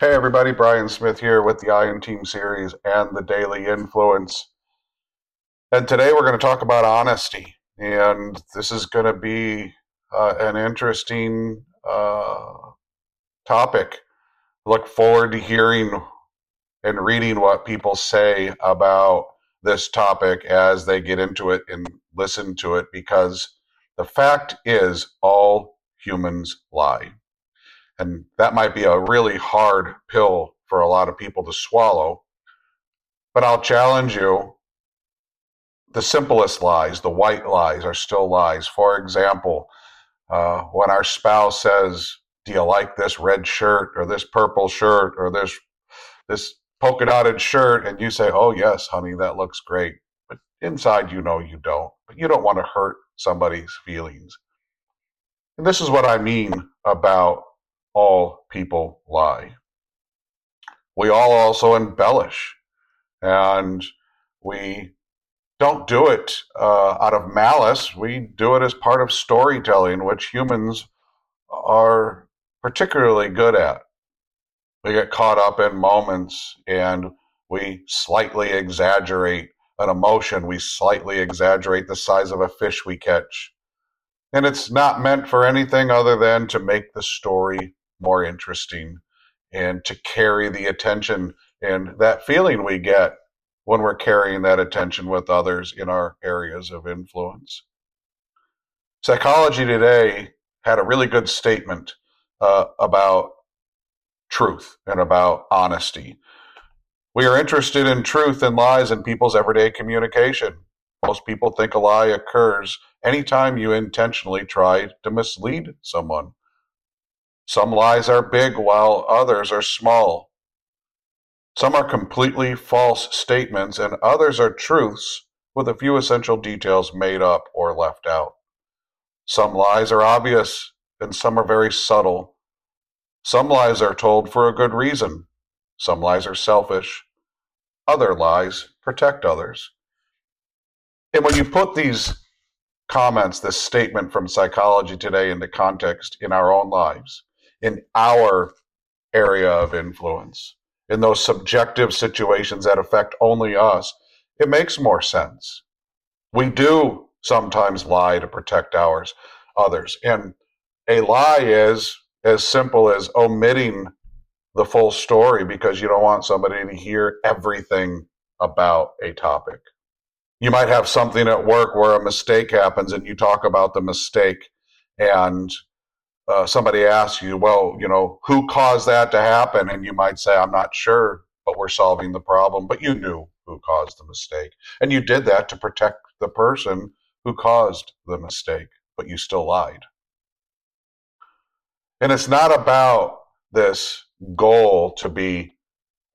Hey, everybody, Brian Smith here with the Iron Team series and the Daily Influence. And today we're going to talk about honesty. And this is going to be uh, an interesting uh, topic. Look forward to hearing and reading what people say about this topic as they get into it and listen to it because the fact is all humans lie. And that might be a really hard pill for a lot of people to swallow. But I'll challenge you the simplest lies, the white lies, are still lies. For example, uh, when our spouse says, "Do you like this red shirt or this purple shirt or this this polka dotted shirt?" and you say, "Oh yes, honey, that looks great," but inside you know you don't. But you don't want to hurt somebody's feelings. And this is what I mean about all people lie. We all also embellish, and we don't do it uh, out of malice. We do it as part of storytelling, which humans are particularly good at. We get caught up in moments and we slightly exaggerate an emotion. We slightly exaggerate the size of a fish we catch. And it's not meant for anything other than to make the story more interesting and to carry the attention and that feeling we get when we're carrying that attention with others in our areas of influence. Psychology Today had a really good statement uh, about truth and about honesty. We are interested in truth and lies in people's everyday communication. Most people think a lie occurs anytime you intentionally try to mislead someone. Some lies are big while others are small. Some are completely false statements, and others are truths with a few essential details made up or left out. Some lies are obvious, and some are very subtle. Some lies are told for a good reason. Some lies are selfish. Other lies protect others. And when you put these comments, this statement from Psychology Today into context in our own lives, in our area of influence, in those subjective situations that affect only us, it makes more sense. We do sometimes lie to protect ours, others. And a lie is as simple as omitting the full story because you don't want somebody to hear everything about a topic. You might have something at work where a mistake happens and you talk about the mistake and uh, somebody asks you, well, you know, who caused that to happen? And you might say, I'm not sure, but we're solving the problem. But you knew who caused the mistake. And you did that to protect the person who caused the mistake, but you still lied. And it's not about this goal to be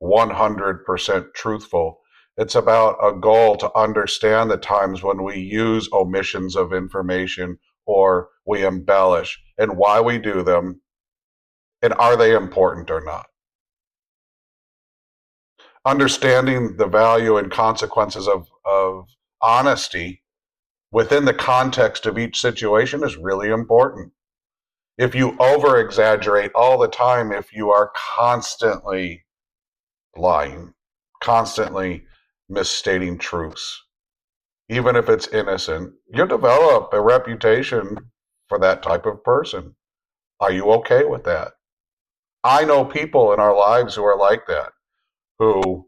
100% truthful. It's about a goal to understand the times when we use omissions of information or we embellish and why we do them and are they important or not. Understanding the value and consequences of, of honesty within the context of each situation is really important. If you over exaggerate all the time, if you are constantly lying, constantly misstating truths, even if it's innocent, you develop a reputation for that type of person. Are you okay with that? I know people in our lives who are like that, who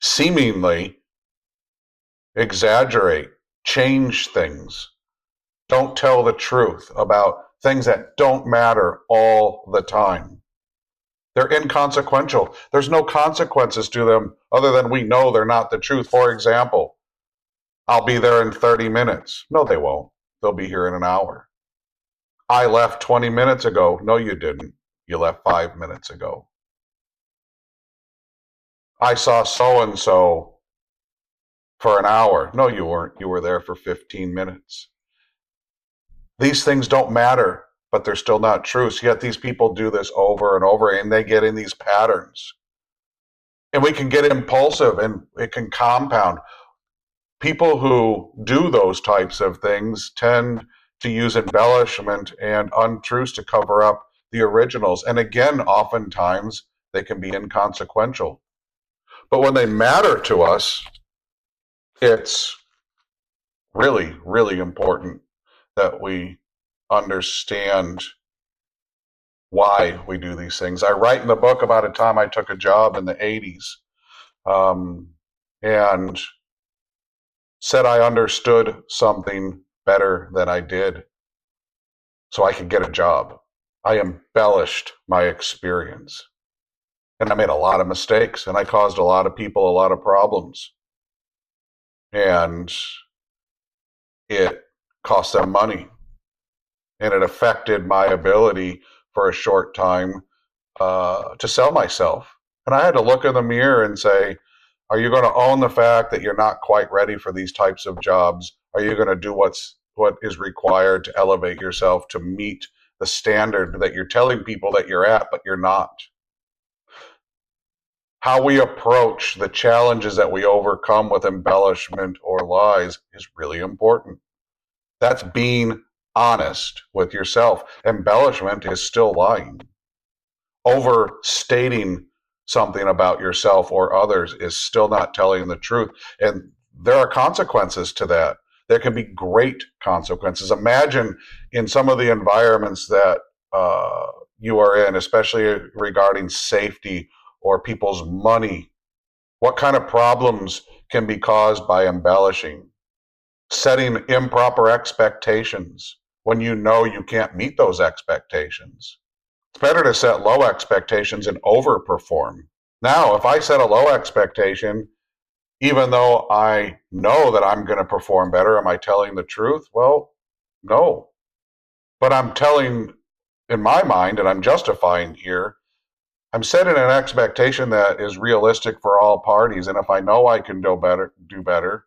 seemingly exaggerate, change things, don't tell the truth about things that don't matter all the time. They're inconsequential. There's no consequences to them other than we know they're not the truth. For example, I'll be there in 30 minutes. No, they won't. They'll be here in an hour. I left 20 minutes ago. No, you didn't. You left five minutes ago. I saw so and so for an hour. No, you weren't. You were there for 15 minutes. These things don't matter, but they're still not true. So yet these people do this over and over and they get in these patterns. And we can get impulsive and it can compound. People who do those types of things tend to use embellishment and untruths to cover up the originals. And again, oftentimes they can be inconsequential. But when they matter to us, it's really, really important that we understand why we do these things. I write in the book about a time I took a job in the 80s um, and said I understood something better than I did so I could get a job. I embellished my experience. And I made a lot of mistakes and I caused a lot of people a lot of problems. And it cost them money. And it affected my ability for a short time uh, to sell myself. And I had to look in the mirror and say, are you going to own the fact that you're not quite ready for these types of jobs? Are you going to do what's what is required to elevate yourself to meet the standard that you're telling people that you're at, but you're not? How we approach the challenges that we overcome with embellishment or lies is really important. That's being honest with yourself. Embellishment is still lying. Overstating something about yourself or others is still not telling the truth. And there are consequences to that. There can be great consequences. Imagine in some of the environments that uh, you are in, especially regarding safety or people's money, what kind of problems can be caused by embellishing, setting improper expectations when you know you can't meet those expectations. It's better to set low expectations and overperform. Now, if I set a low expectation, even though I know that I'm going to perform better, am I telling the truth? Well, no. But I'm telling, in my mind, and I'm justifying here, I'm setting an expectation that is realistic for all parties. And if I know I can do better, do better,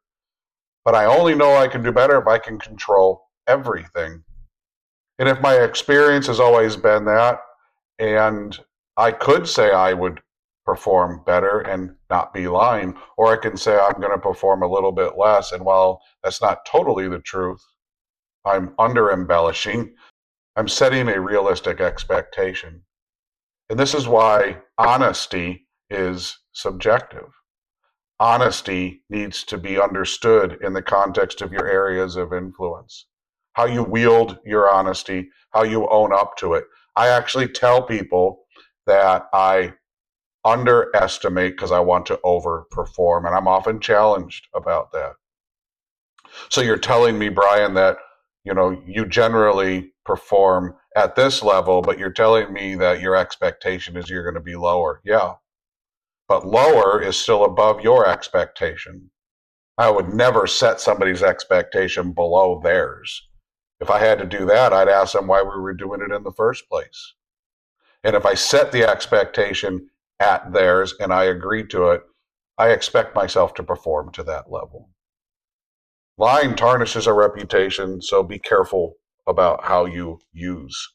but I only know I can do better if I can control everything. And if my experience has always been that, and I could say I would perform better and not be lying, or I can say I'm going to perform a little bit less. And while that's not totally the truth, I'm under embellishing, I'm setting a realistic expectation. And this is why honesty is subjective. Honesty needs to be understood in the context of your areas of influence how you wield your honesty, how you own up to it. I actually tell people that I underestimate because I want to overperform, and I'm often challenged about that. So you're telling me, Brian, that you know you generally perform at this level, but you're telling me that your expectation is you're going to be lower. Yeah. But lower is still above your expectation. I would never set somebody's expectation below theirs. If I had to do that, I'd ask them why we were doing it in the first place. And if I set the expectation at theirs and I agree to it, I expect myself to perform to that level. Lying tarnishes a reputation, so be careful about how you use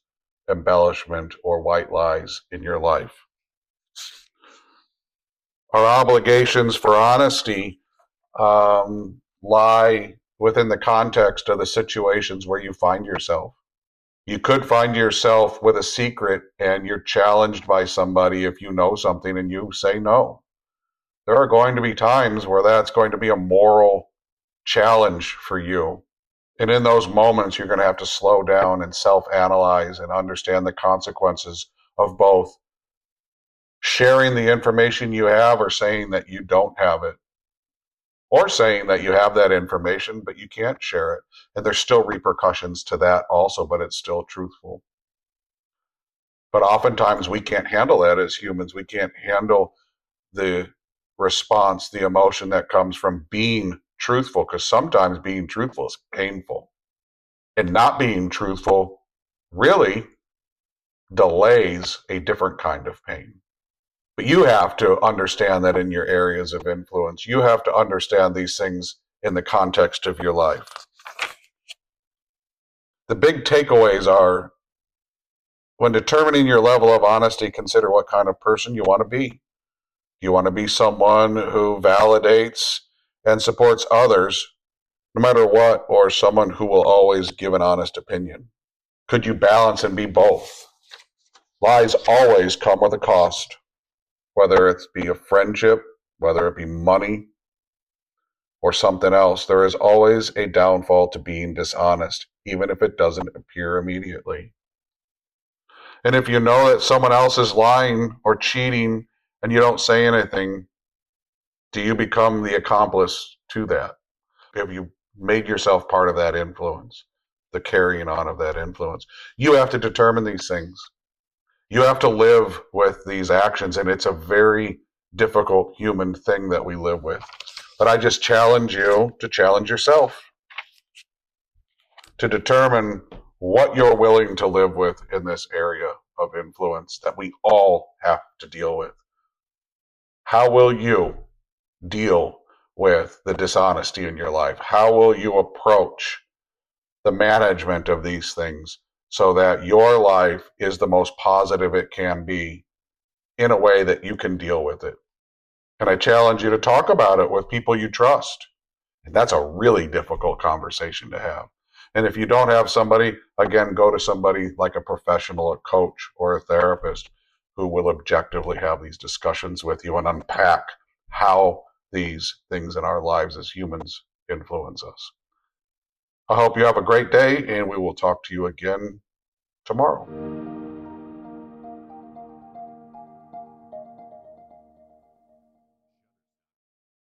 embellishment or white lies in your life. Our obligations for honesty um, lie within the context of the situations where you find yourself. You could find yourself with a secret and you're challenged by somebody if you know something and you say no. There are going to be times where that's going to be a moral challenge for you. And in those moments, you're going to have to slow down and self analyze and understand the consequences of both sharing the information you have or saying that you don't have it or saying that you have that information, but you can't share it. And there's still repercussions to that also, but it's still truthful. But oftentimes we can't handle that as humans. We can't handle the response, the emotion that comes from being truthful, because sometimes being truthful is painful. And not being truthful really delays a different kind of pain. But you have to understand that in your areas of influence. You have to understand these things in the context of your life. The big takeaways are when determining your level of honesty, consider what kind of person you want to be. You want to be someone who validates and supports others no matter what, or someone who will always give an honest opinion? Could you balance and be both? Lies always come with a cost, whether it be a friendship, whether it be money, or something else. There is always a downfall to being dishonest, even if it doesn't appear immediately. And if you know that someone else is lying or cheating and you don't say anything, do you become the accomplice to that? Have you made yourself part of that influence, the carrying on of that influence? You have to determine these things. You have to live with these actions, and it's a very difficult human thing that we live with. But I just challenge you to challenge yourself to determine what you're willing to live with in this area of influence that we all have to deal with. How will you deal with the dishonesty in your life? How will you approach the management of these things so that your life is the most positive it can be in a way that you can deal with it? And I challenge you to talk about it with people you trust. And that's a really difficult conversation to have. And if you don't have somebody, again, go to somebody like a professional, a coach, or a therapist who will objectively have these discussions with you and unpack how these things in our lives as humans influence us. I hope you have a great day, and we will talk to you again tomorrow.